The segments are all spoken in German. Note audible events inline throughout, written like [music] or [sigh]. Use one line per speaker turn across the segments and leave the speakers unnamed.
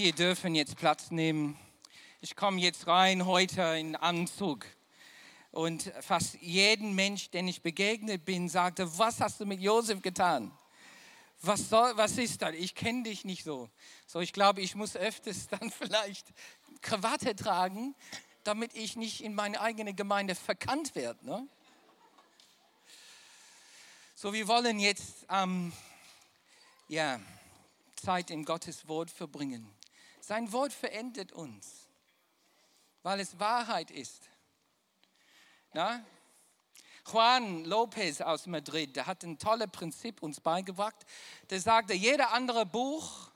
Wir dürfen jetzt Platz nehmen. Ich komme jetzt rein heute in Anzug. Und fast jeden Mensch, den ich begegnet bin, sagte, was hast du mit Josef getan? Was, soll, was ist das? Ich kenne dich nicht so. So, ich glaube, ich muss öfters [laughs] dann vielleicht Krawatte tragen, damit ich nicht in meine eigene Gemeinde verkannt werde. Ne? So, wir wollen jetzt ähm, ja, Zeit in Gottes Wort verbringen. Sein Wort verändert uns, weil es Wahrheit ist. Na? Juan Lopez aus Madrid, der hat ein tolles Prinzip uns beigebracht. Der sagte, jeder andere Buch,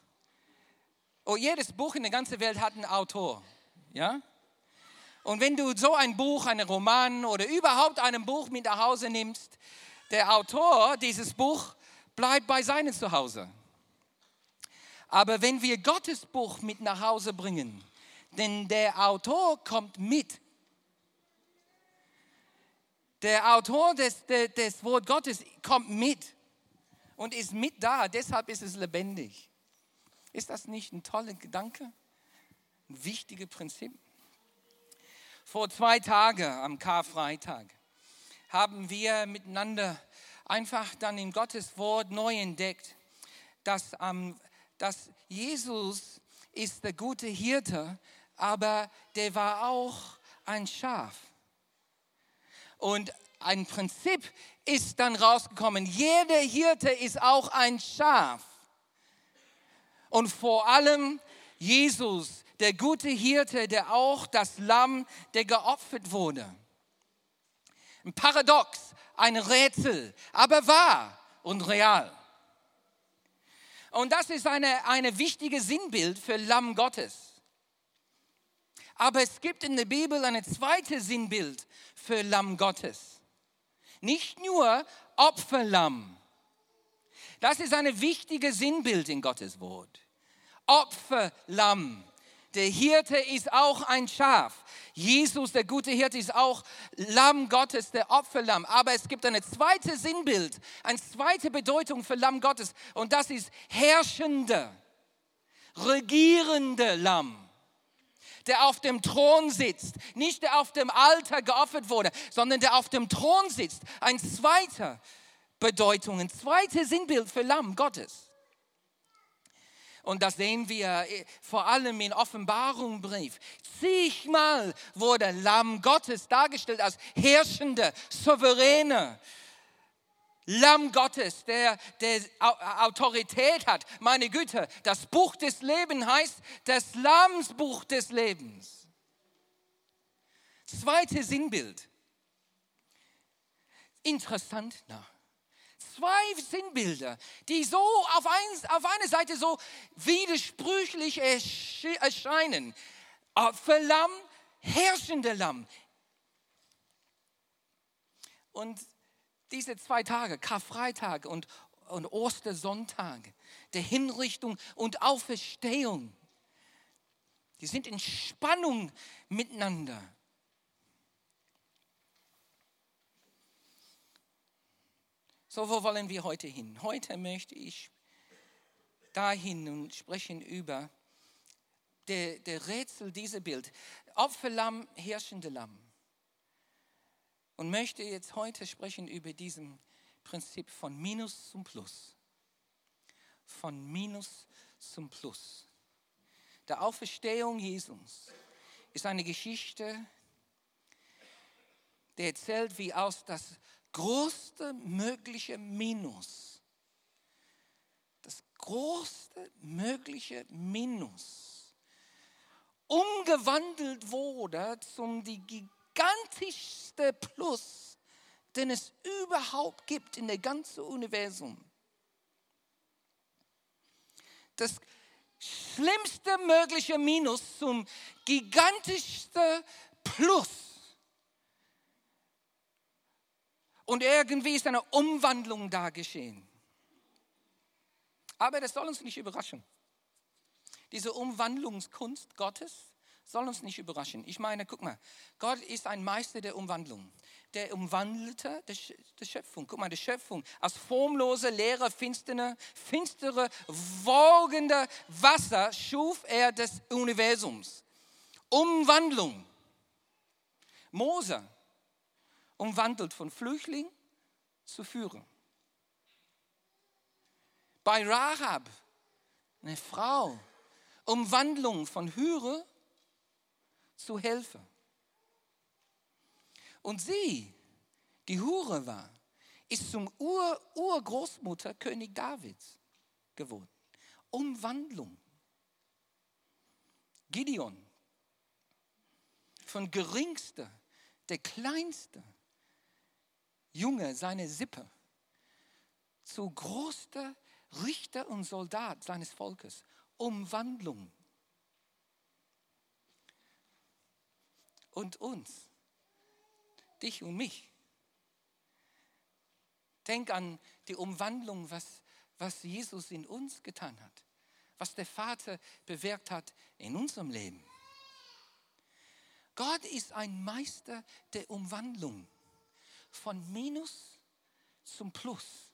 oh, jedes Buch in der ganzen Welt hat einen Autor. Ja? Und wenn du so ein Buch, einen Roman oder überhaupt ein Buch mit nach Hause nimmst, der Autor dieses Buch bleibt bei seinem Zuhause. Aber wenn wir Gottes Buch mit nach Hause bringen, denn der Autor kommt mit. Der Autor des, des, des Wort Gottes kommt mit und ist mit da. Deshalb ist es lebendig. Ist das nicht ein toller Gedanke? Ein wichtiges Prinzip? Vor zwei Tagen am Karfreitag haben wir miteinander einfach dann in Gottes Wort neu entdeckt, dass, ähm, dass Jesus ist der gute Hirte, aber der war auch ein Schaf. Und ein Prinzip ist dann rausgekommen. Jeder Hirte ist auch ein Schaf. Und vor allem Jesus, der gute Hirte, der auch das Lamm, der geopfert wurde. Ein Paradox, ein Rätsel, aber wahr und real. Und das ist eine, eine wichtige Sinnbild für Lamm Gottes. Aber es gibt in der Bibel ein zweites Sinnbild für Lamm Gottes. Nicht nur Opferlamm. Das ist ein wichtiges Sinnbild in Gottes Wort. Opferlamm. Der Hirte ist auch ein Schaf. Jesus, der gute Hirte, ist auch Lamm Gottes, der Opferlamm. Aber es gibt ein zweites Sinnbild, eine zweite Bedeutung für Lamm Gottes. Und das ist herrschende, regierende Lamm der auf dem Thron sitzt. Nicht der auf dem Alter geopfert wurde, sondern der auf dem Thron sitzt. Ein zweiter Bedeutung, ein zweites Sinnbild für Lamm Gottes. Und das sehen wir äh, vor allem in Offenbarungbrief. Zigmal wurde Lamm Gottes dargestellt als herrschende, souveräne, Lamm Gottes, der, der Autorität hat. Meine Güte, das Buch des Lebens heißt das Lammsbuch des Lebens. Zweites Sinnbild. Interessant, na. Zwei Sinnbilder, die so auf, ein, auf einer Seite so widersprüchlich erscheinen. Opferlamm, herrschende Lamm. Und diese zwei Tage, Karfreitag und, und Ostersonntag, der Hinrichtung und Auferstehung, die sind in Spannung miteinander. So, wo wollen wir heute hin? Heute möchte ich dahin und sprechen über der, der Rätsel dieser Bild. Opferlamm, herrschende Lamm und möchte jetzt heute sprechen über diesen Prinzip von Minus zum Plus. Von Minus zum Plus. Der Auferstehung Jesus ist eine Geschichte, die erzählt, wie aus das größte mögliche Minus, das größte mögliche Minus, umgewandelt wurde zum die gigantischste Plus, den es überhaupt gibt in der ganzen Universum. Das schlimmste mögliche Minus zum gigantischsten Plus. Und irgendwie ist eine Umwandlung da geschehen. Aber das soll uns nicht überraschen. Diese Umwandlungskunst Gottes soll uns nicht überraschen. Ich meine, guck mal, Gott ist ein Meister der Umwandlung. Der umwandelte die Schöpfung. Guck mal, die Schöpfung als formlose, leere, finstere, finstere, wogende Wasser schuf er des Universums. Umwandlung. Mose umwandelt von Flüchtling zu Führer. Bei Rahab, eine Frau, Umwandlung von Höre zu Helfer. Und sie, die Hure war, ist zum Ur Urgroßmutter König Davids geworden. Umwandlung. Gideon, von geringster, der kleinste Junge seiner Sippe, zu großer Richter und Soldat seines Volkes. Umwandlung. Und uns, dich und mich. Denk an die Umwandlung, was, was Jesus in uns getan hat, was der Vater bewirkt hat in unserem Leben. Gott ist ein Meister der Umwandlung von Minus zum Plus.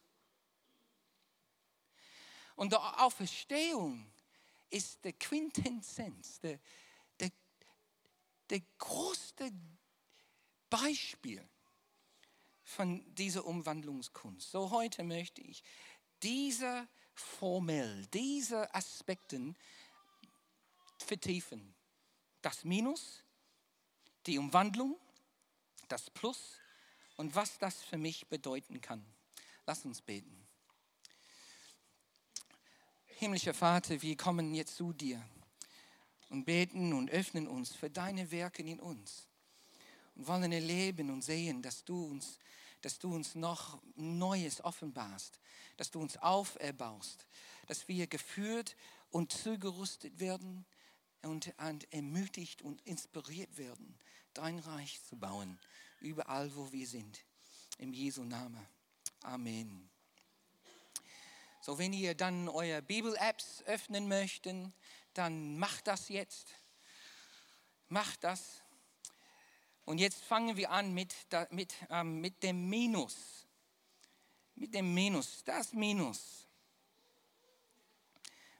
Und die Auferstehung ist der Quintessenz, der, der, der größte Beispiel von dieser Umwandlungskunst. So heute möchte ich diese Formel, diese Aspekte vertiefen. Das Minus, die Umwandlung, das Plus und was das für mich bedeuten kann. Lass uns beten. Himmlischer Vater, wir kommen jetzt zu dir und beten und öffnen uns für deine Werke in uns und wollen erleben und sehen, dass du uns, dass du uns noch Neues offenbarst, dass du uns auferbaust, dass wir geführt und zugerüstet werden und, ermutigt und inspiriert werden, dein Reich zu bauen, überall, wo wir sind. Im Jesu Namen. Amen. So, wenn ihr dann eure Bibel-Apps öffnen möchten, dann macht das jetzt. Macht das. Und jetzt fangen wir an mit, mit, ähm, mit dem Minus. Mit dem Minus, das Minus.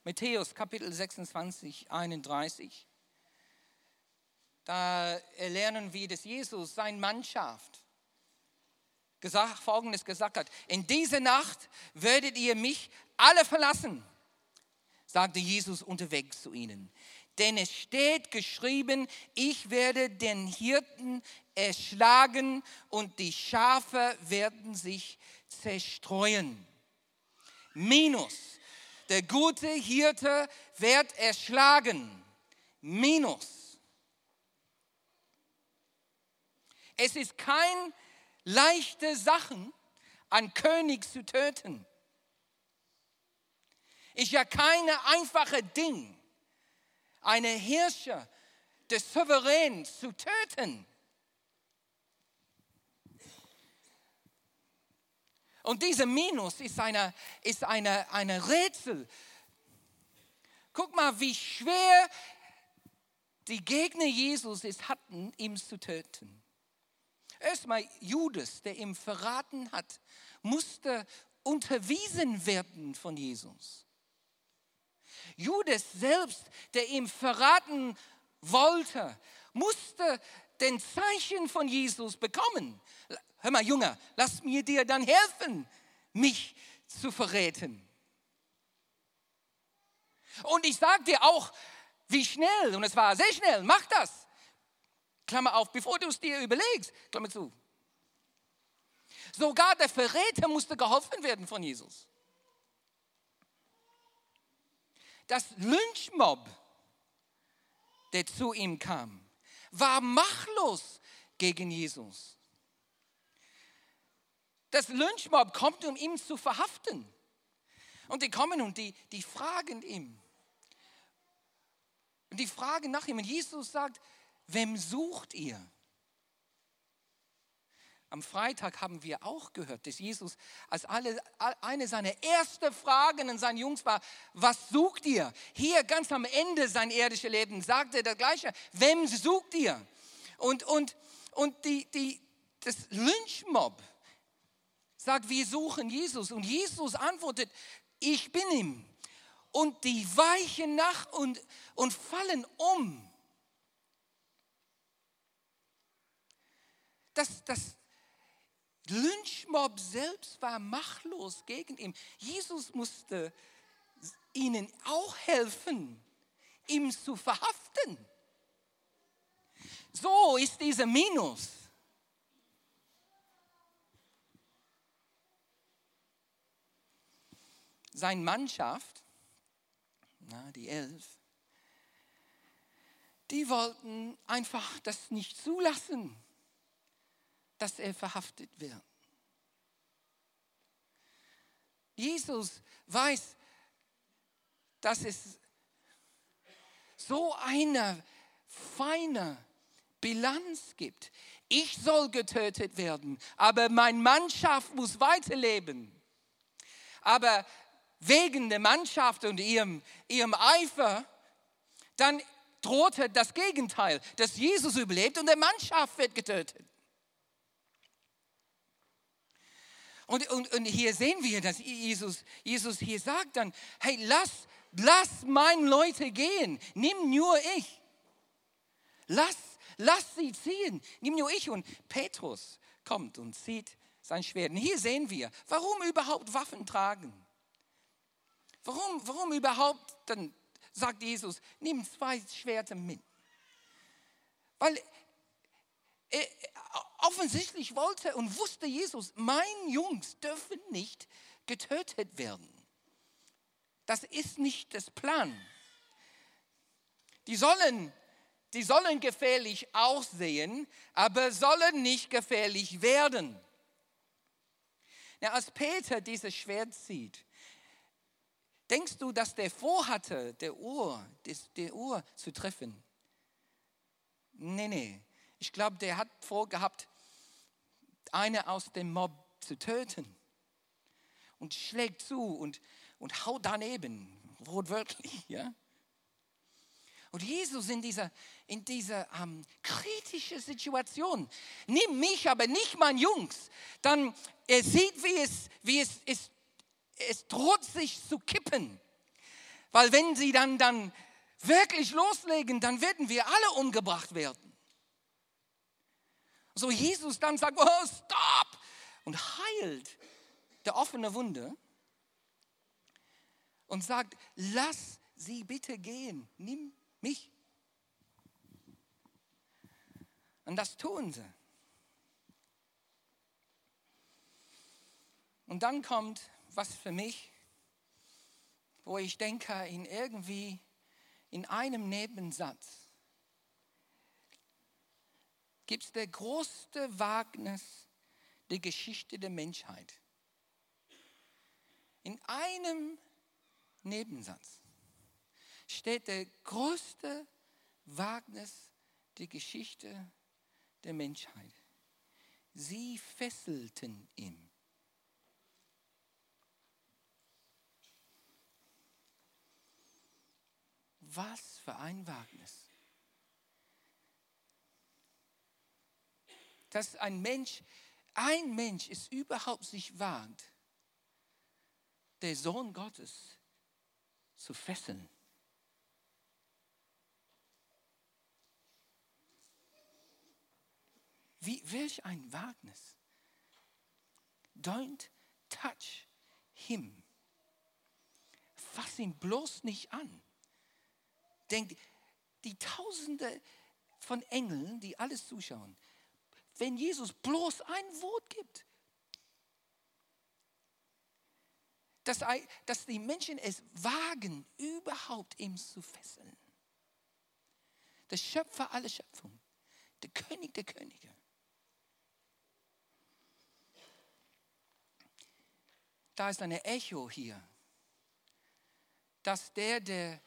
Matthäus Kapitel 26, 31. Da lernen wir, dass Jesus seine Mannschaft gesagt, Folgendes gesagt hat. In dieser Nacht werdet ihr mich alle verlassen, sagte Jesus unterwegs zu ihnen. Denn es steht geschrieben, ich werde den Hirten erschlagen und die Schafe werden sich zerstreuen. Minus. Der gute Hirte wird erschlagen. Minus. Es ist kein leichte Sachen, an König zu töten. Ist ja keine einfache Ding, eine Herrscher des Souveräns zu töten. Und dieser Minus ist eine, ist eine, eine Rätsel. Guck mal, wie schwer die Gegner Jesus es hatten, ihn zu töten. Erstmal Judas, der ihm verraten hat, musste unterwiesen werden von Jesus. Judas selbst, der ihm verraten wollte, musste den Zeichen von Jesus bekommen. Hör mal, Junge, lass mir dir dann helfen, mich zu verräten. Und ich sage dir auch, wie schnell, und es war sehr schnell, mach das. Klammer auf, bevor du es dir überlegst, Klammer zu. Sogar der Verräter musste geholfen werden von Jesus. Das Lynchmob, der zu ihm kam, war machtlos gegen Jesus. Das Lynchmob kommt, um ihn zu verhaften. Und die kommen und die, die fragen ihn. Und die fragen nach ihm. Und Jesus sagt, Wem sucht ihr? Am Freitag haben wir auch gehört, dass Jesus als alle, eine seiner ersten Fragen an seinen Jungs war, was sucht ihr? Hier ganz am Ende sein irdisches Leben sagte er das Gleiche, wem sucht ihr? Und, und, und die, die, das Lynchmob sagt, wir suchen Jesus. Und Jesus antwortet, ich bin ihm. Und die weichen nach und, und fallen um. Das, das, Lynchmob selbst war machtlos gegen ihn. Jesus musste ihnen auch helfen, ihn zu verhaften. So ist dieser Minus. Seine Mannschaft, na, die Elf, die wollten einfach das nicht zulassen dass er verhaftet wird. Jesus weiß, dass es so eine feine Bilanz gibt. Ich soll getötet werden, aber meine Mannschaft muss weiterleben. Aber wegen der Mannschaft und ihrem, ihrem Eifer, dann drohte das Gegenteil, dass Jesus überlebt und der Mannschaft wird getötet. Und, und, und hier sehen wir, dass Jesus, Jesus hier sagt dann, hey, lass, lass meine Leute gehen, nimm nur ich. Lass, lass sie ziehen, nimm nur ich. Und Petrus kommt und zieht sein Schwert. Und hier sehen wir, warum überhaupt Waffen tragen. Warum, warum überhaupt, dann sagt Jesus, nimm zwei Schwerter mit. Weil äh, offensichtlich wollte und wusste Jesus, meine Jungs dürfen nicht getötet werden. Das ist nicht das Plan. Die sollen, die sollen gefährlich aussehen, aber sollen nicht gefährlich werden. Ja, als Peter dieses Schwert sieht, denkst du, dass der vorhatte, der Uhr, der Uhr zu treffen? Nee, nee. Ich glaube, der hat vorgehabt, eine aus dem Mob zu töten. Und schlägt zu und, und haut daneben, wortwörtlich. Ja? Und Jesus in dieser, in dieser ähm, kritischen Situation, nimm mich, aber nicht mein Jungs, dann er sieht, wie es, wie es, es, es droht sich zu kippen. Weil wenn sie dann, dann wirklich loslegen, dann werden wir alle umgebracht werden. So Jesus dann sagt, oh, stop! Und heilt der offene Wunde und sagt, lass sie bitte gehen, nimm mich. Und das tun sie. Und dann kommt was für mich, wo ich denke, in irgendwie in einem Nebensatz gibt es der größte Wagnis der Geschichte der Menschheit. In einem Nebensatz steht der größte Wagnis der Geschichte der Menschheit. Sie fesselten ihn. Was für ein Wagnis. Dass ein Mensch, ein Mensch es überhaupt sich wagt, der Sohn Gottes zu fesseln. Wie, welch ein Wagnis. Don't touch him. Fass ihn bloß nicht an. Denkt, die Tausende von Engeln, die alles zuschauen, wenn Jesus bloß ein Wort gibt. Dass, dass die Menschen es wagen, überhaupt ihm zu fesseln. Der Schöpfer aller Schöpfung, der König der Könige. Da ist eine Echo hier, dass der, der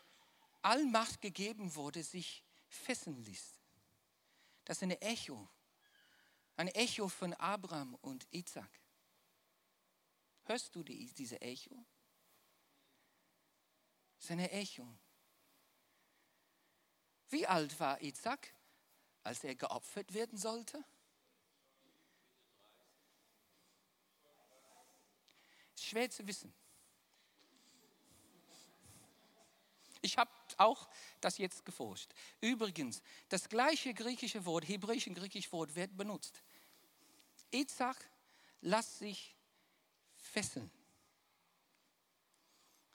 Allmacht gegeben wurde, sich fesseln ließ. Das ist eine Echo Ein Echo von Abraham und Isaac. Hörst du die, diese Echo? Das ist eine Echo. Wie alt war Isaac, als er geopfert werden sollte? Schwer zu wissen. Ich habe auch das jetzt geforscht. Übrigens, das gleiche griechische Wort, hebräische griechische Wort, wird benutzt. Isaac lässt sich fesseln.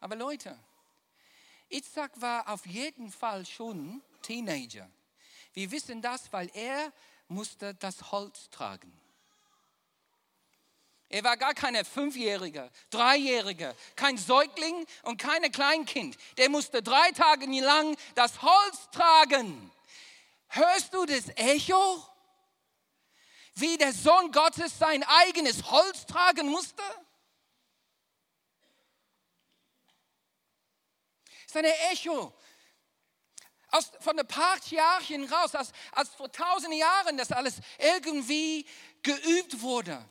Aber Leute, Isaac war auf jeden Fall schon Teenager. Wir wissen das, weil er musste das Holz tragen. Er war gar keine Fünfjährige, Dreijährige, kein Säugling und keine Kleinkind. Der musste drei Tage lang das Holz tragen. Hörst du das Echo? Wie der Sohn Gottes sein eigenes Holz tragen musste? Ein Echo aus, von der Patriarchen raus, als, als vor tausenden Jahren das alles irgendwie geübt wurde.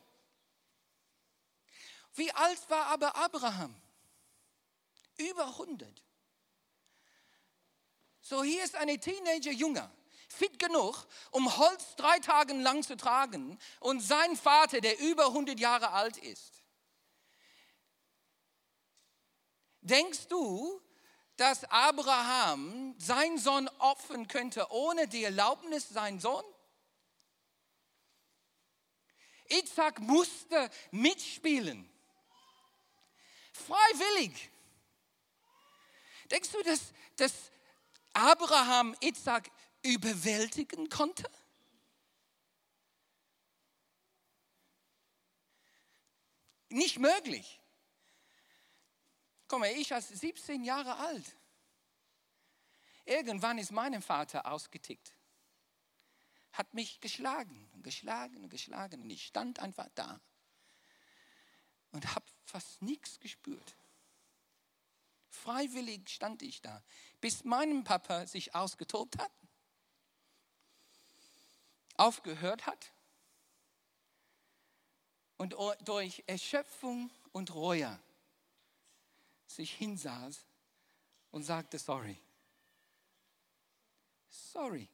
Wie alt war aber Abraham? Über 100. So hier ist eine Teenager-Junge, fit genug, um Holz drei Tage lang zu tragen und sein Vater, der über 100 Jahre alt ist. Denkst du, dass Abraham seinen Sohn opfern könnte ohne die Erlaubnis seines Sohn? Isaac musste mitspielen. Freiwillig. Denkst du, dass, dass Abraham Isaac überwältigen konnte? Nicht möglich. Mal, ich als 17 Jahre alt. Irgendwann ist mein Vater ausgetickt. Hat mich geschlagen geschlagen geschlagen. Und ich stand einfach da und habe fast nichts gespürt. Freiwillig stand ich da, bis mein Papa sich ausgetobt hat, aufgehört hat und durch Erschöpfung und Reue sich hinsaß und sagte, sorry. Sorry.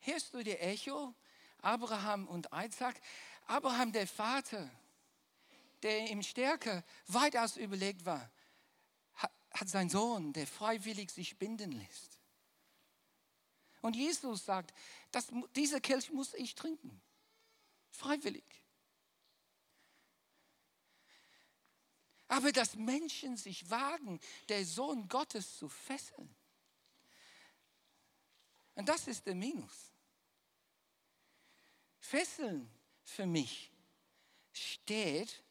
Hörst du die Echo? Abraham und Isaac. Abraham, der Vater, der im Stärke weitaus überlegt war, hat seinen Sohn, der freiwillig sich binden lässt. Und Jesus sagt, dass, diese Kelch muss ich trinken. Freiwillig. Aber dass Menschen sich wagen, der Sohn Gottes zu fesseln. Und das ist der Minus. Fesseln für mich steht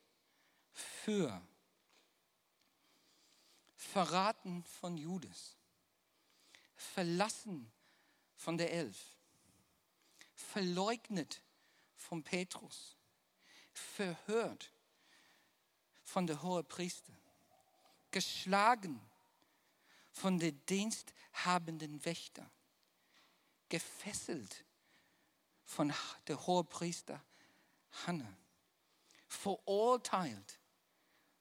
für Verraten von Judas, verlassen von der Elf, verleugnet von Petrus, verhört von der Hohepriester, geschlagen von der diensthabenden Wächter, gefesselt von der Hohepriester Hanna, verurteilt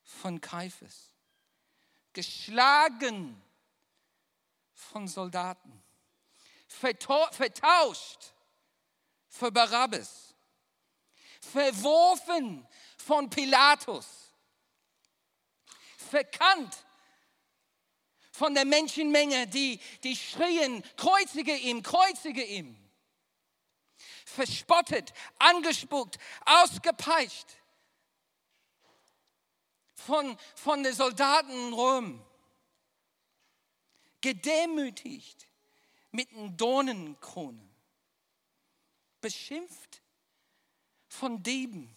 von Kaiphas, geschlagen von Soldaten, vertauscht für Barabbas, verworfen von Pilatus, verkannt von der Menschenmenge, die, die schrien, kreuzige ihm, kreuzige ihm. Verspottet, angespuckt, ausgepeitscht von, von den Soldaten in Rom. Gedemütigt mit einer Dornenkrone. Beschimpft von Dieben.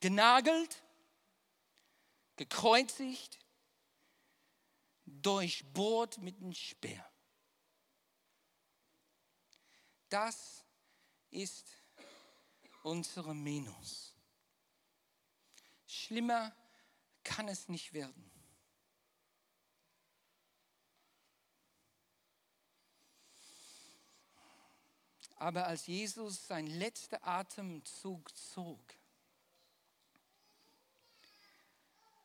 Genagelt gekreuzigt, durchbohrt mit einem Speer das ist unsere Minus. Schlimmer kann es nicht werden. Aber als Jesus sein letzter Atemzug zog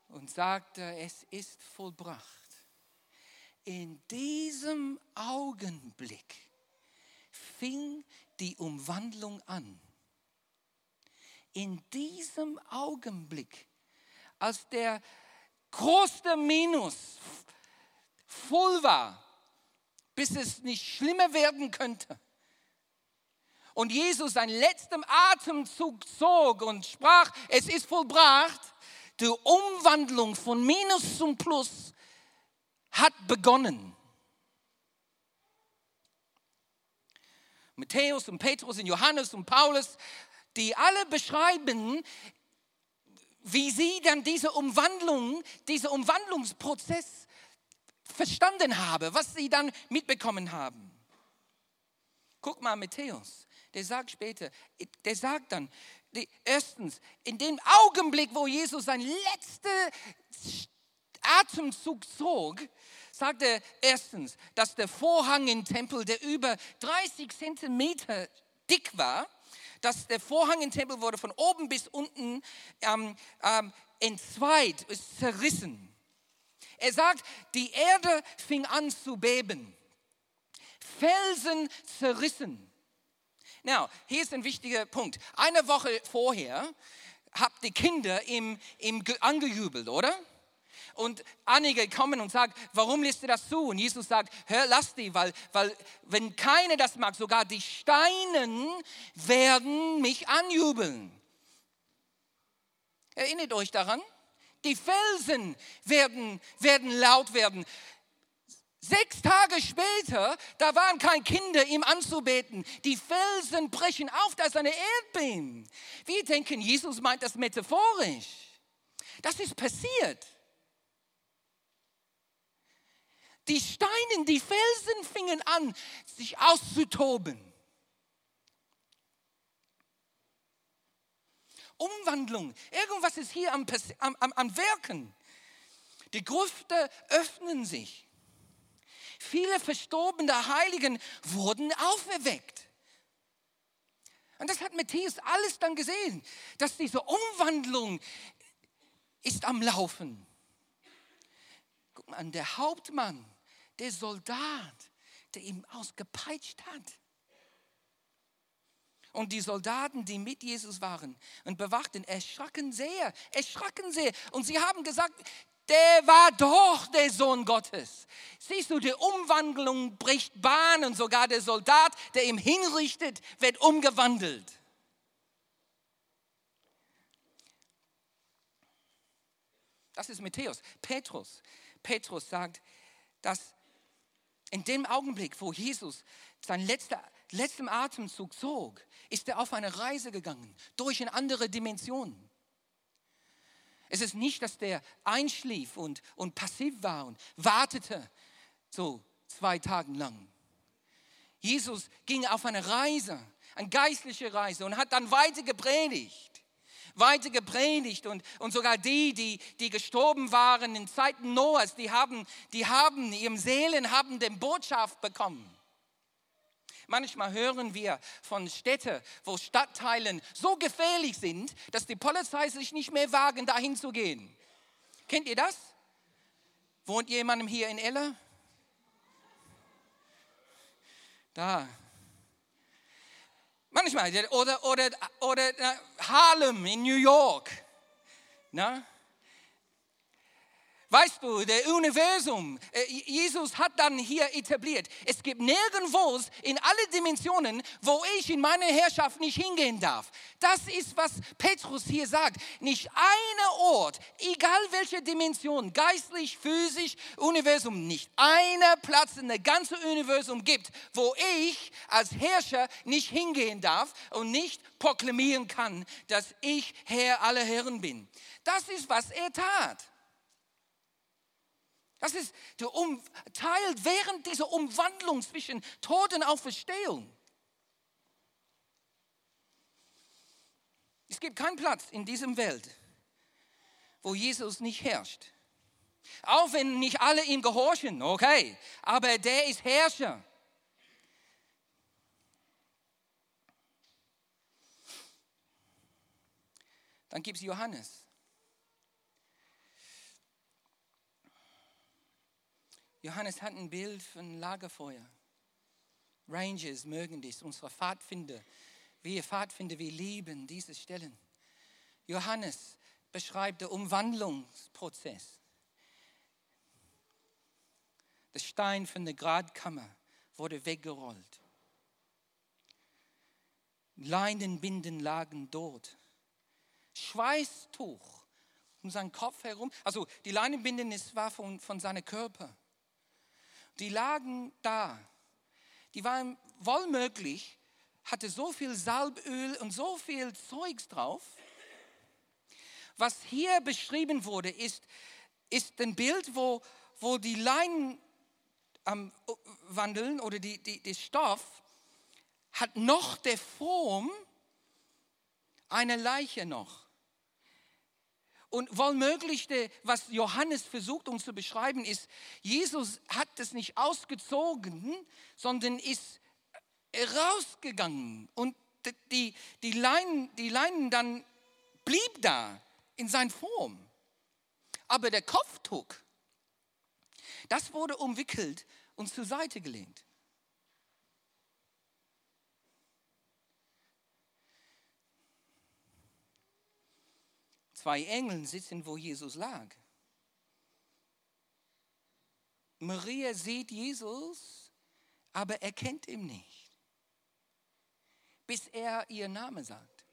und sagte, es ist vollbracht, in diesem Augenblick fing die Umwandlung an. In diesem Augenblick, als der größte Minus voll war, bis es nicht schlimmer werden könnte. Und Jesus seinen letzten Atemzug zog und sprach, es ist vollbracht. Die Umwandlung von Minus zum Plus hat begonnen. Matthäus und Petrus und Johannes und Paulus, die alle beschreiben, wie sie dann diese Umwandlung, diesen Umwandlungsprozess verstanden haben, was sie dann mitbekommen haben. Guck mal, Matthäus, der sagt später, der sagt dann, erstens, in dem Augenblick, wo Jesus sein letzter Atemzug zog, sagt er erstens, dass der Vorhang im Tempel, der über 30 Zentimeter dick war, dass der Vorhang im Tempel wurde von oben bis unten ähm, ähm, entzweit, ist zerrissen. Er sagt, die Erde fing an zu beben. Felsen zerrissen. Now, hier ist ein wichtiger Punkt. Eine Woche vorher habt die Kinder ihm, ihm angejubelt, oder? Und einige kommen und sagen, warum lässt du das zu? Und Jesus sagt, hör, lass die, weil, weil wenn keiner das mag, sogar die Steine werden mich anjubeln. Erinnert euch daran? Die Felsen werden, werden laut werden. Sechs Tage später, da waren keine Kinder, ihm anzubeten. Die Felsen brechen auf, da ist eine Erdbeben. Wir denken, Jesus meint das metaphorisch. Das ist passiert. Die Steine, die Felsen fingen an, sich auszutoben. Umwandlung, irgendwas ist hier am, am, am Wirken. Die Grüfte öffnen sich. Viele verstorbene Heiligen wurden auferweckt. Und das hat Matthäus alles dann gesehen, dass diese Umwandlung ist am Laufen. Guck mal an, der Hauptmann, der Soldat, der ihn ausgepeitscht hat. Und die Soldaten, die mit Jesus waren und bewachten, erschraken sehr, erschraken sehr. Und sie haben gesagt, der war doch der Sohn Gottes. Siehst du, die Umwandlung bricht Bahn und sogar der Soldat, der ihm hinrichtet, wird umgewandelt. Das ist Matthäus. Petrus. Petrus sagt, dass in dem Augenblick, wo Jesus seinen letzten, letzten Atemzug zog, ist er auf eine Reise gegangen, durch eine andere Dimension. Es ist nicht, dass der einschlief und, und passiv war und wartete so zwei Tage lang. Jesus ging auf eine Reise, eine geistliche Reise und hat dann weiter gepredigt. Weiter gepredigt und, und sogar die, die, die gestorben waren in Zeiten Noahs, die haben, die haben, ihrem Seelen haben den Botschaft bekommen. Manchmal hören wir von Städten, wo Stadtteilen so gefährlich sind, dass die Polizei sich nicht mehr wagen, dahin zu gehen. Kennt ihr das? Wohnt jemandem hier in Elle? Da. Manchmal, oder, oder, oder äh, Harlem in New York. Na? Weißt du, der Universum, äh, Jesus hat dann hier etabliert, es gibt nirgendwo in alle Dimensionen, wo ich in meine Herrschaft nicht hingehen darf. Das ist, was Petrus hier sagt. Nicht ein Ort, egal welche Dimension, geistlich, physisch, Universum, nicht einer Platz in der ganzen Universum gibt, wo ich als Herrscher nicht hingehen darf und nicht proklamieren kann, dass ich Herr aller Herren bin. Das ist, was er tat. Das ist der um Teil während dieser Umwandlung zwischen Tod und Auferstehung. Es gibt keinen Platz in diesem Welt, wo Jesus nicht herrscht. Auch wenn nicht alle ihm gehorchen, okay, aber der ist Herrscher. Dann gibt es Johannes. Johannes hat ein Bild von Lagerfeuer. Rangers mögen dies, unsere Pfadfinder. Wir Pfadfinder, wir lieben diese Stellen. Johannes beschreibt den Umwandlungsprozess. Der Stein von der Gradkammer wurde weggerollt. Leinenbinden lagen dort. Schweißtuch um seinen Kopf herum. Also die Leinenbinden war von, von seinem Körper. Die lagen da. Die waren wohlmöglich, hatte so viel Salböl und so viel Zeugs drauf. Was hier beschrieben wurde, ist, ist ein Bild, wo, wo die Leinen am Wandeln oder die, die, der Stoff hat noch der Form einer Leiche noch. Und wohlmöglich, was Johannes versucht uns zu beschreiben, ist, Jesus hat es nicht ausgezogen, sondern ist rausgegangen. Und die, die, Leinen, die Leinen dann blieb da in seiner Form. Aber der Kopftuch, das wurde umwickelt und zur Seite gelehnt. Zwei Engel sitzen, wo Jesus lag. Maria sieht Jesus, aber erkennt ihn nicht, bis er ihr Name sagt.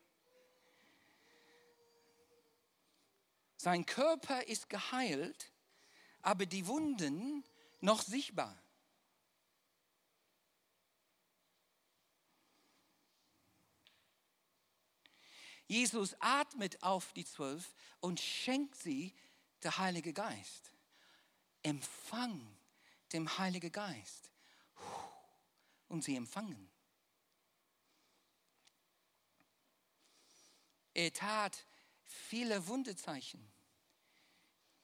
Sein Körper ist geheilt, aber die Wunden noch sichtbar. Jesus atmet auf die Zwölf und schenkt sie der Heilige Geist. Empfang dem Heiligen Geist. Und sie empfangen. Er tat viele Wunderzeichen,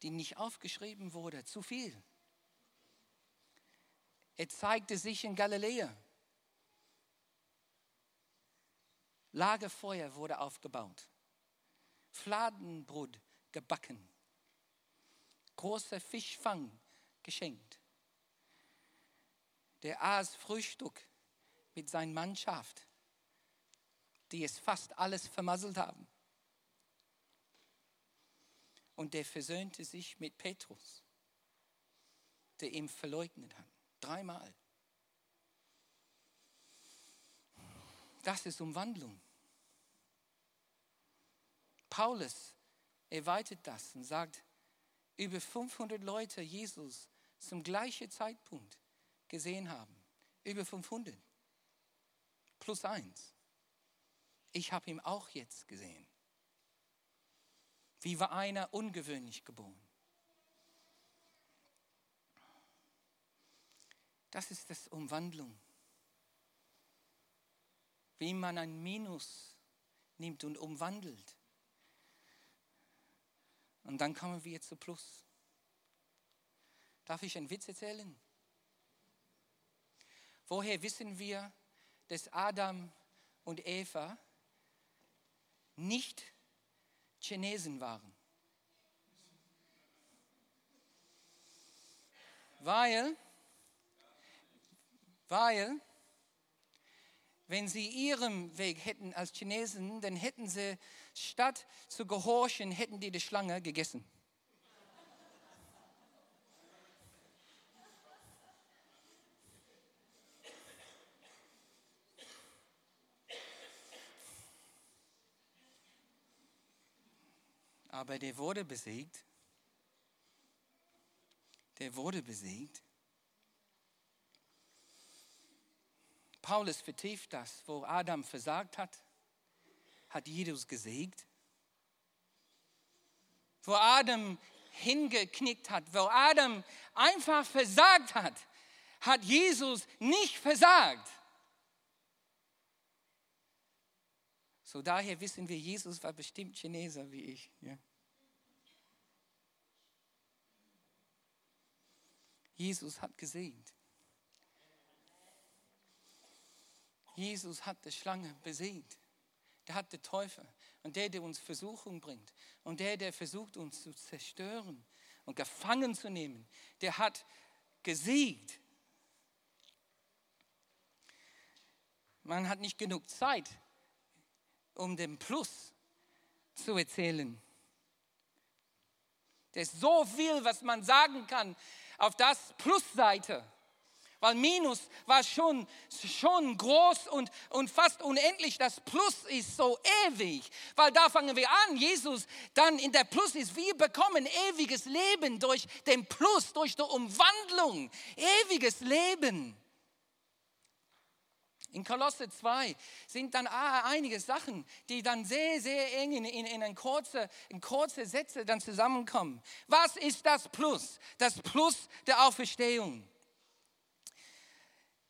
die nicht aufgeschrieben wurden, zu viel. Er zeigte sich in Galiläa. Lagerfeuer wurde aufgebaut. Fladenbrot gebacken. Großer Fischfang geschenkt. Der aß Frühstück mit seiner Mannschaft, die es fast alles vermasselt haben. Und der versöhnte sich mit Petrus, der ihn verleugnet hat. Dreimal. Das ist Umwandlung. Paulus erweitert das und sagt, über 500 Leute Jesus zum gleichen Zeitpunkt gesehen haben. Über 500. Plus eins. Ich habe ihn auch jetzt gesehen. Wie war einer ungewöhnlich geboren? Das ist das Umwandlung wie man ein Minus nimmt und umwandelt. Und dann kommen wir zu Plus. Darf ich einen Witz erzählen? Woher wissen wir, dass Adam und Eva nicht Chinesen waren? Weil, weil wenn sie ihren Weg hätten als Chinesen, dann hätten sie statt zu gehorchen, hätten die die Schlange gegessen. Aber der wurde besiegt. Der wurde besiegt. Paulus vertieft das, wo Adam versagt hat, hat Jesus gesiegt. Wo Adam hingeknickt hat, wo Adam einfach versagt hat, hat Jesus nicht versagt. So daher wissen wir, Jesus war bestimmt Chineser wie ich. Ja. Jesus hat gesiegt. Jesus hat die Schlange besiegt. Der hat den Teufel und der, der uns Versuchung bringt und der, der versucht, uns zu zerstören und gefangen zu nehmen, der hat gesiegt. Man hat nicht genug Zeit, um den Plus zu erzählen. Da ist so viel, was man sagen kann auf das Plusseite. Weil Minus war schon, schon groß und, und fast unendlich. Das Plus ist so ewig. Weil da fangen wir an. Jesus dann in der Plus ist. Wir bekommen ewiges Leben durch den Plus, durch die Umwandlung. Ewiges Leben. In Kolosse 2 sind dann einige Sachen, die dann sehr, sehr eng in, in, in, ein kurze, in kurze Sätze dann zusammenkommen. Was ist das Plus? Das Plus der Auferstehung.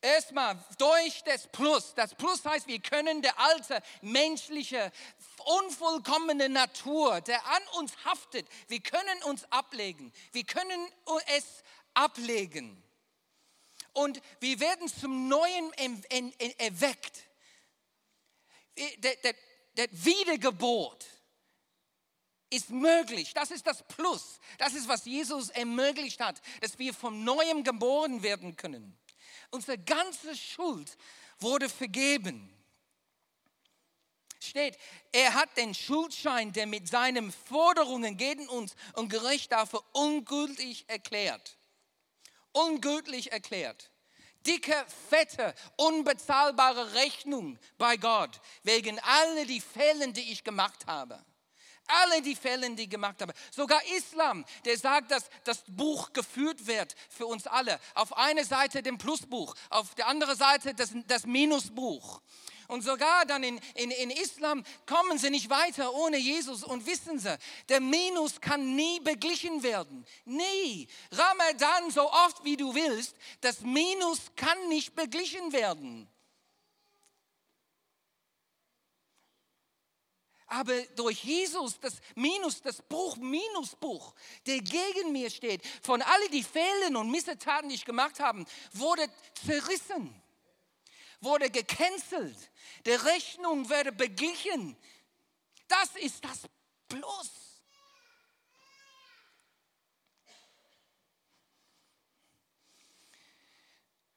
Erstmal durch das Plus. Das Plus heißt, wir können der alte menschliche, unvollkommene Natur, der an uns haftet, wir können uns ablegen. Wir können es ablegen und wir werden zum Neuen erweckt. Der, der Wiedergeburt ist möglich. Das ist das Plus. Das ist, was Jesus ermöglicht hat, dass wir vom Neuem geboren werden können. Unsere ganze Schuld wurde vergeben. Steht, er hat den Schuldschein, der mit seinen Forderungen gegen uns und Gericht dafür ungültig erklärt ungültig erklärt. Dicke, fette, unbezahlbare Rechnung bei Gott wegen all die Fällen, die ich gemacht habe. Alle die Fälle, die gemacht habe. Sogar Islam, der sagt, dass das Buch geführt wird für uns alle. Auf einer Seite dem Plusbuch, auf der anderen Seite das, das Minusbuch. Und sogar dann in, in, in Islam kommen sie nicht weiter ohne Jesus. Und wissen sie, der Minus kann nie beglichen werden. Nie. Ramadan so oft wie du willst, das Minus kann nicht beglichen werden. Aber durch Jesus, das Minus, das Buch, Minusbuch, der gegen mir steht, von all die Fehlen und Missetaten, die ich gemacht habe, wurde zerrissen, wurde gecancelt der Rechnung werde beglichen. Das ist das Plus.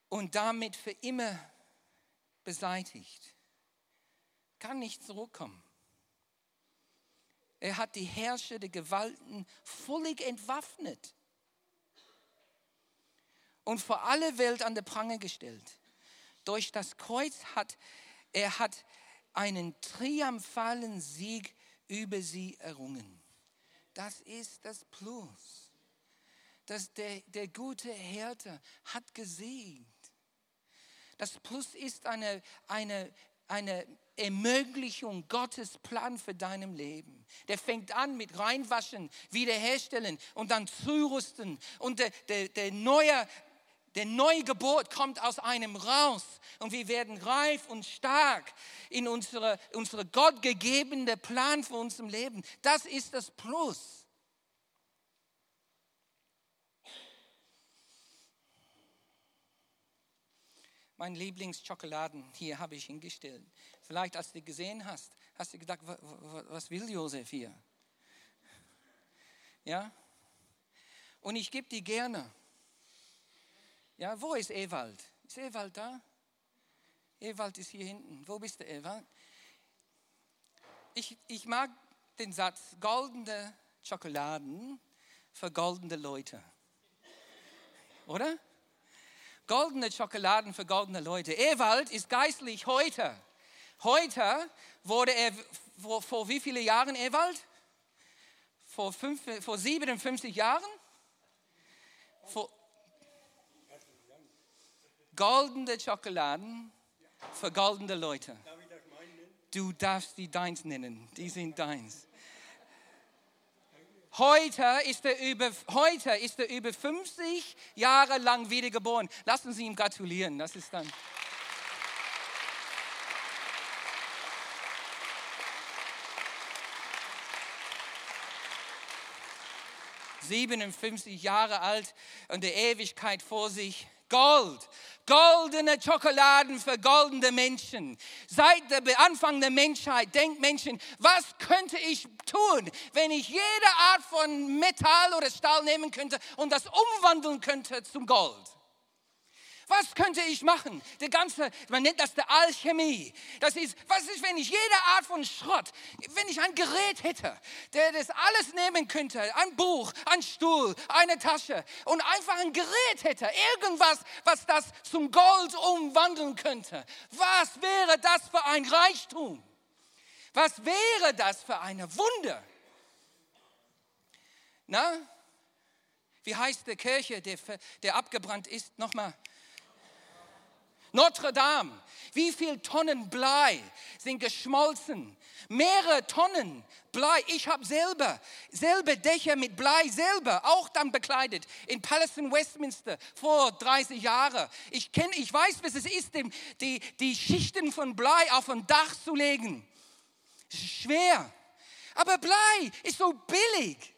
Und damit für immer beseitigt. Kann nicht zurückkommen. Er hat die Herrscher der Gewalten völlig entwaffnet und vor alle Welt an der Prange gestellt. Durch das Kreuz hat er hat einen triumphalen Sieg über sie errungen. Das ist das Plus. Das der, der gute Härte hat gesiegt. Das Plus ist eine, eine, eine Ermöglichung Gottes Plan für deinem Leben. Der fängt an mit reinwaschen, wiederherstellen und dann zurüsten. Und der, der, der neue der Neugeburt kommt aus einem raus und wir werden reif und stark in unsere, unsere Gott gegebene Plan für unser Leben. Das ist das Plus. Mein Lieblingsschokoladen hier habe ich hingestellt. Vielleicht, als du gesehen hast, hast du gedacht, was will Josef hier? Ja? Und ich gebe die gerne. Ja, wo ist Ewald? Ist Ewald da? Ewald ist hier hinten. Wo bist du, Ewald? Ich, ich mag den Satz, goldene Schokoladen für goldene Leute. Oder? Goldene Schokoladen für goldene Leute. Ewald ist geistlich heute. Heute wurde er, vor, vor wie viele Jahren Ewald? Vor, fünf, vor 57 Jahren? Vor, goldene Schokoladen für goldene Leute. Du darfst die deins nennen, die sind deins. Heute ist, er über, heute ist er über 50 Jahre lang wiedergeboren. Lassen Sie ihm gratulieren. Das ist dann. 57 Jahre alt und der Ewigkeit vor sich Gold. Goldene Schokoladen für goldene Menschen. Seit der Anfang der Menschheit denkt Menschen, was könnte ich tun, wenn ich jede Art von Metall oder Stahl nehmen könnte und das umwandeln könnte zum Gold? Könnte ich machen? Der ganze, man nennt das der Alchemie. Das ist, was ist, wenn ich jede Art von Schrott, wenn ich ein Gerät hätte, der das alles nehmen könnte, ein Buch, ein Stuhl, eine Tasche und einfach ein Gerät hätte, irgendwas, was das zum Gold umwandeln könnte. Was wäre das für ein Reichtum? Was wäre das für eine Wunder? Na, wie heißt die Kirche, der, der abgebrannt ist? Nochmal, Notre Dame, wie viele Tonnen Blei sind geschmolzen? Mehrere Tonnen Blei. Ich habe selber, selber Dächer mit Blei selber auch dann bekleidet in Palace in Westminster vor 30 Jahren. Ich kenne, ich weiß, was es ist, die, die Schichten von Blei auf ein Dach zu legen. Schwer. Aber Blei ist so billig.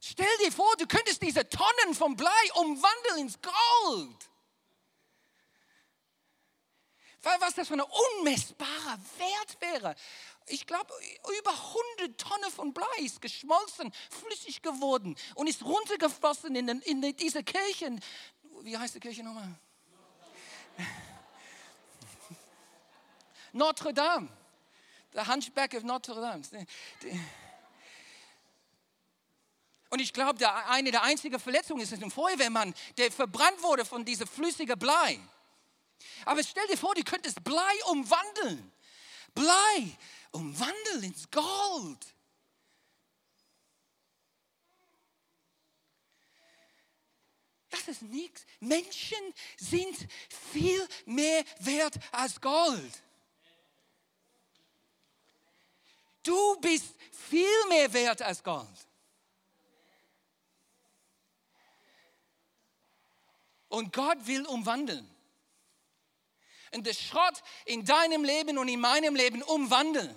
Stell dir vor, du könntest diese Tonnen von Blei umwandeln ins Gold was das für ein unmessbarer Wert wäre. Ich glaube, über 100 Tonnen von Blei ist geschmolzen, flüssig geworden und ist runtergeflossen in, den, in diese Kirchen. Wie heißt die Kirche nochmal? [laughs] Notre Dame. Der Hunchback of Notre Dame. Und ich glaube, eine der einzigen Verletzungen ist ein Feuerwehrmann, der verbrannt wurde von diesem flüssigen Blei. Aber stell dir vor, du könntest Blei umwandeln. Blei umwandeln ins Gold. Das ist nichts. Menschen sind viel mehr wert als Gold. Du bist viel mehr wert als Gold. Und Gott will umwandeln und das Schrott in deinem Leben und in meinem Leben umwandeln.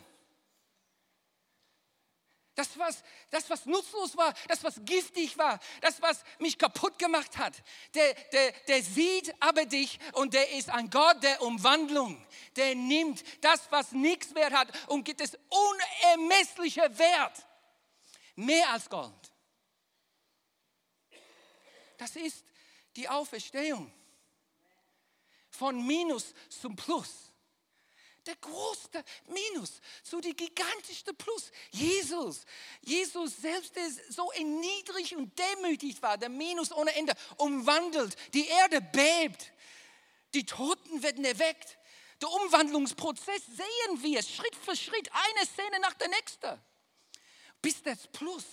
Das was, das, was nutzlos war, das, was giftig war, das, was mich kaputt gemacht hat, der, der, der sieht aber dich und der ist ein Gott der Umwandlung. Der nimmt das, was nichts wert hat und gibt es unermessliche Wert. Mehr als Gold. Das ist die Auferstehung von Minus zum Plus. Der größte Minus zu die gigantischste Plus. Jesus, Jesus selbst, der so erniedrigt und demütig war, der Minus ohne Ende, umwandelt. Die Erde bebt. Die Toten werden erweckt. Der Umwandlungsprozess sehen wir Schritt für Schritt, eine Szene nach der nächsten. Bis das Plus.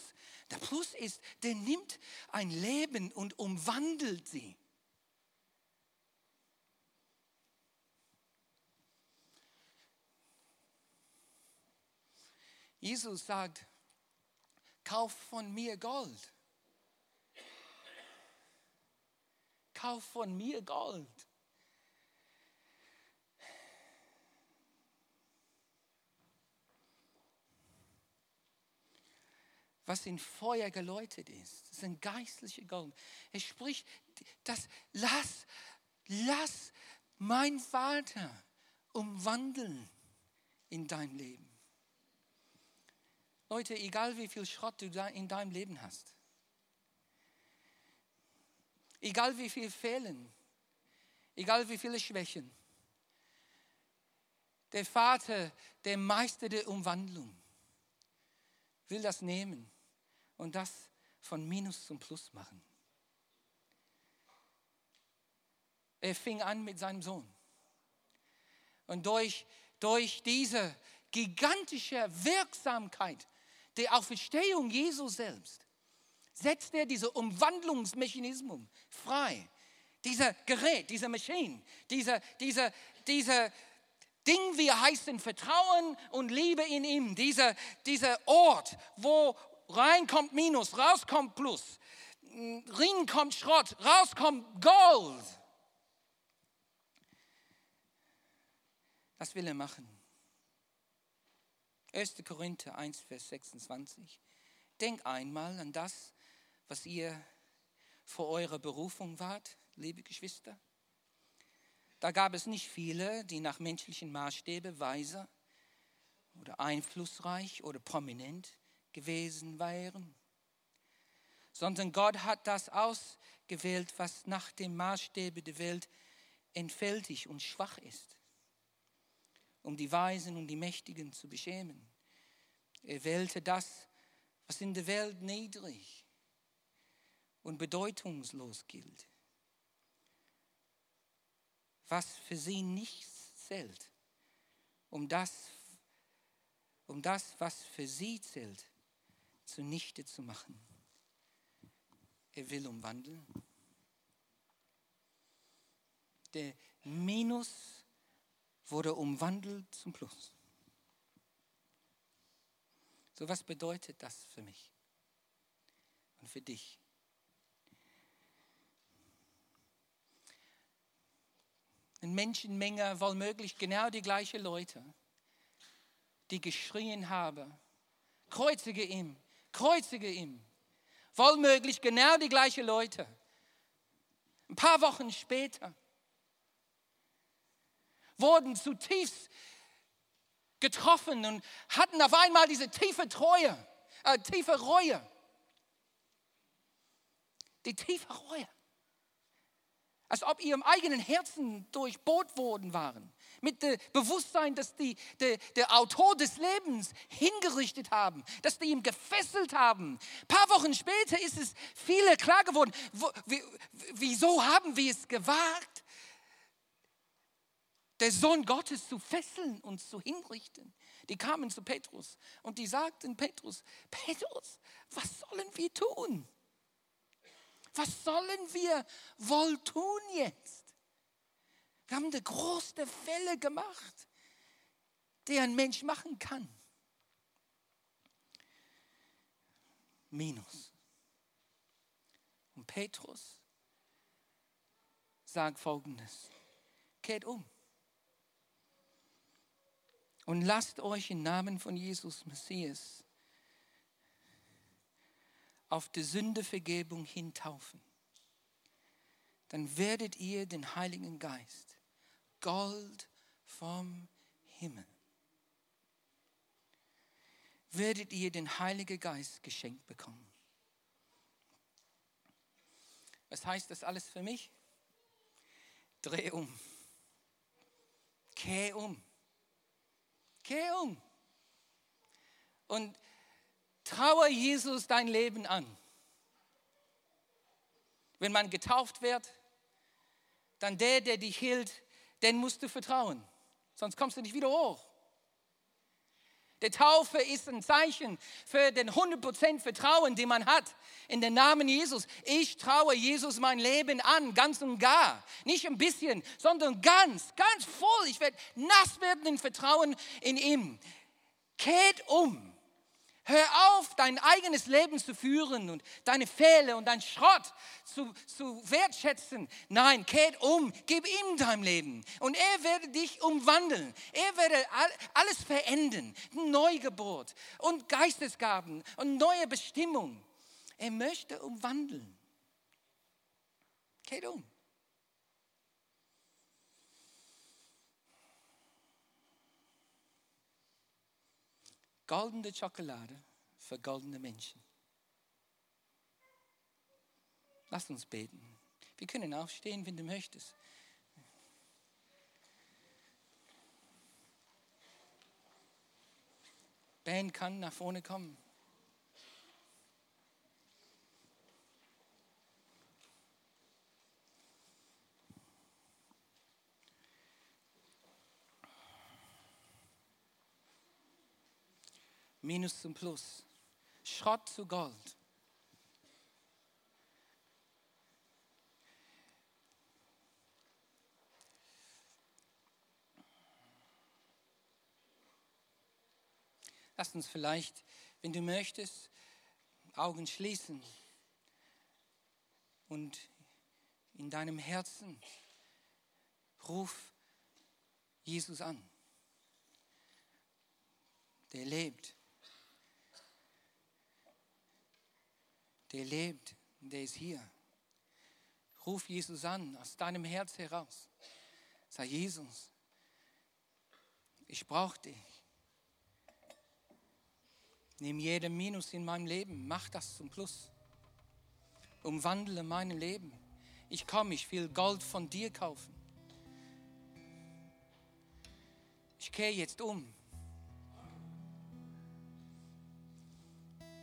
Der Plus ist, der nimmt ein Leben und umwandelt sie. Jesus sagt, kauf von mir Gold. Kauf von mir Gold. was in Feuer geläutet ist. Das ist ein geistlicher Gold. Er spricht, das, lass, lass mein Vater umwandeln in dein Leben. Leute, egal wie viel Schrott du in deinem Leben hast, egal wie viel Fehlen, egal wie viele Schwächen, der Vater, der Meister der Umwandlung, will das nehmen und das von Minus zum Plus machen. Er fing an mit seinem Sohn. Und durch, durch diese gigantische Wirksamkeit der Auferstehung Jesu selbst setzt er diese Umwandlungsmechanismus frei. Dieser Gerät, dieser Maschine, dieser, dieser, dieser Ding, wie heißt, in Vertrauen und Liebe in ihm, dieser, dieser Ort, wo reinkommt Minus, rauskommt Plus, rein kommt Schrott, rauskommt Gold. Das will er machen. 1. Korinther 1, Vers 26. Denk einmal an das, was ihr vor eurer Berufung wart, liebe Geschwister? Da gab es nicht viele, die nach menschlichen Maßstäben weiser oder einflussreich oder prominent gewesen wären, sondern Gott hat das ausgewählt, was nach dem Maßstäbe der Welt entfältig und schwach ist, um die Weisen und die Mächtigen zu beschämen. Er wählte das, was in der Welt niedrig und bedeutungslos gilt, was für sie nichts zählt, um das, um das, was für sie zählt, zunichte zu machen. Er will umwandeln. Der Minus wurde umwandelt zum Plus. So was bedeutet das für mich und für dich? Eine Menschenmenge, wohlmöglich genau die gleichen Leute, die geschrien haben, kreuzige ihn, kreuzige ihn. Wohlmöglich genau die gleichen Leute. Ein paar Wochen später wurden zutiefst getroffen und hatten auf einmal diese tiefe Treue, äh, tiefe Reue. Die tiefe Reue. Als ob ihrem eigenen Herzen durchbohrt worden waren. Mit dem Bewusstsein, dass die, der, der Autor des Lebens hingerichtet haben, dass die ihn gefesselt haben. Ein paar Wochen später ist es viele klar geworden. Wo, wie, wieso haben wir es gewagt, der Sohn Gottes zu fesseln und zu hinrichten. Die kamen zu Petrus und die sagten Petrus, Petrus, was sollen wir tun? Was sollen wir wohl tun jetzt? Wir haben eine große Fälle gemacht, die ein Mensch machen kann. Minus. Und Petrus sagt folgendes: Kehrt um und lasst euch im Namen von Jesus Messias auf die Sündevergebung hintaufen. Dann werdet ihr den Heiligen Geist, Gold vom Himmel, werdet ihr den Heiligen Geist geschenkt bekommen. Was heißt das alles für mich? Dreh um. Kehr um. Geh um und traue Jesus dein Leben an. Wenn man getauft wird, dann der, der dich hielt, den musst du vertrauen. Sonst kommst du nicht wieder hoch. Der Taufe ist ein Zeichen für den 100% Vertrauen, den man hat in den Namen Jesus. Ich traue Jesus mein Leben an, ganz und gar. Nicht ein bisschen, sondern ganz, ganz voll. Ich werde nass werden in Vertrauen in ihm. Kehrt um. Hör auf, dein eigenes Leben zu führen und deine Fehler und dein Schrott zu, zu wertschätzen. Nein, kehrt um, gib ihm dein Leben und er werde dich umwandeln. Er werde alles verändern. Neugeburt und Geistesgaben und neue Bestimmung. Er möchte umwandeln. Kehrt um. Goldene Schokolade für goldene Menschen. Lass uns beten. Wir können aufstehen, wenn du möchtest. Ben kann nach vorne kommen. Minus zum Plus. Schrott zu Gold. Lass uns vielleicht, wenn du möchtest, Augen schließen und in deinem Herzen ruf Jesus an. Der lebt. Der lebt, der ist hier. Ruf Jesus an, aus deinem Herz heraus. Sag Jesus, ich brauche dich. Nimm jede Minus in meinem Leben, mach das zum Plus. Umwandle mein Leben. Ich komme, ich will Gold von dir kaufen. Ich kehre jetzt um.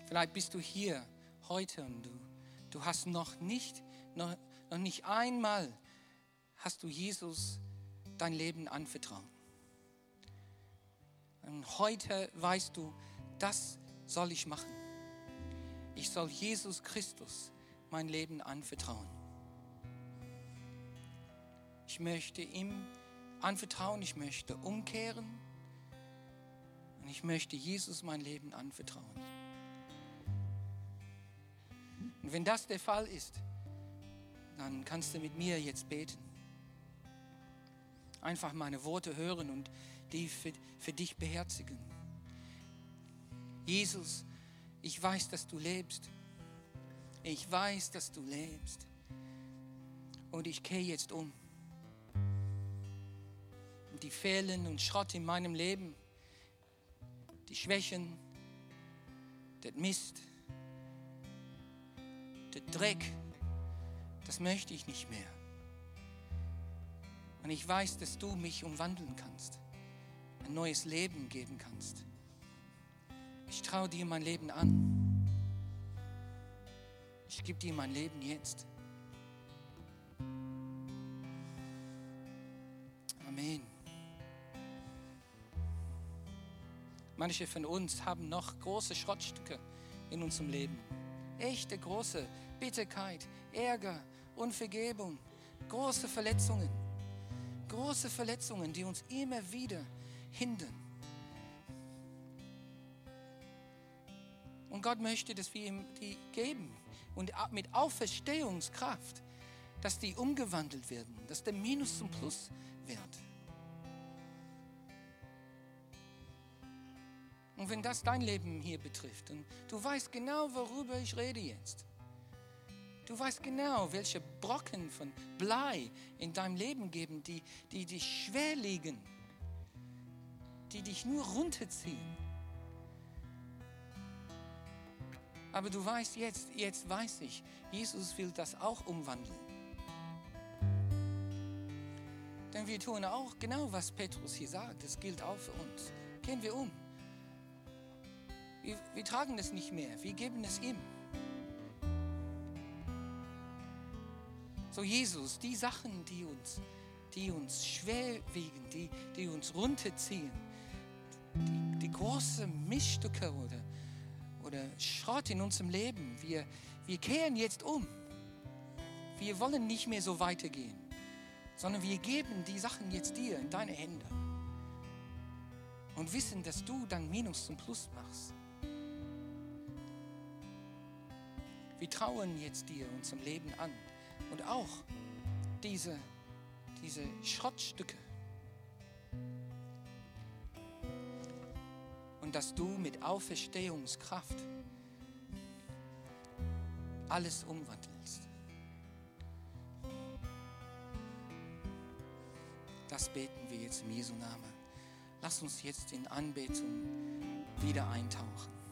Vielleicht bist du hier heute und du, du hast noch nicht, noch, noch nicht einmal hast du Jesus dein Leben anvertraut. Und heute weißt du, das soll ich machen. Ich soll Jesus Christus mein Leben anvertrauen. Ich möchte ihm anvertrauen, ich möchte umkehren und ich möchte Jesus mein Leben anvertrauen. Wenn das der Fall ist, dann kannst du mit mir jetzt beten. Einfach meine Worte hören und die für, für dich beherzigen. Jesus, ich weiß, dass du lebst. Ich weiß, dass du lebst. Und ich kehre jetzt um. Und die Fehlen und Schrott in meinem Leben, die Schwächen, der Mist, der Dreck, das möchte ich nicht mehr. Und ich weiß, dass du mich umwandeln kannst, ein neues Leben geben kannst. Ich traue dir mein Leben an. Ich gebe dir mein Leben jetzt. Amen. Manche von uns haben noch große Schrottstücke in unserem Leben. Echte große Bitterkeit, Ärger, Unvergebung, große Verletzungen. Große Verletzungen, die uns immer wieder hindern. Und Gott möchte, dass wir ihm die geben. Und mit Auferstehungskraft, dass die umgewandelt werden, dass der Minus zum Plus wird. Und wenn das dein Leben hier betrifft, und du weißt genau, worüber ich rede jetzt. Du weißt genau, welche Brocken von Blei in deinem Leben geben, die, die dich schwer liegen, die dich nur runterziehen. Aber du weißt jetzt, jetzt weiß ich, Jesus will das auch umwandeln. Denn wir tun auch genau, was Petrus hier sagt. Das gilt auch für uns. Gehen wir um. Wir, wir tragen es nicht mehr. Wir geben es ihm. So Jesus, die Sachen, die uns, die uns schwer wiegen, die, die uns runterziehen, die, die große Missstücke oder oder Schrott in unserem Leben. Wir, wir kehren jetzt um. Wir wollen nicht mehr so weitergehen, sondern wir geben die Sachen jetzt dir in deine Hände und wissen, dass du dann Minus zum Plus machst. Wir trauen jetzt dir unserem Leben an und auch diese, diese Schrottstücke dass du mit Auferstehungskraft alles umwandelst. Das beten wir jetzt im Jesu Namen. Lass uns jetzt in Anbetung wieder eintauchen.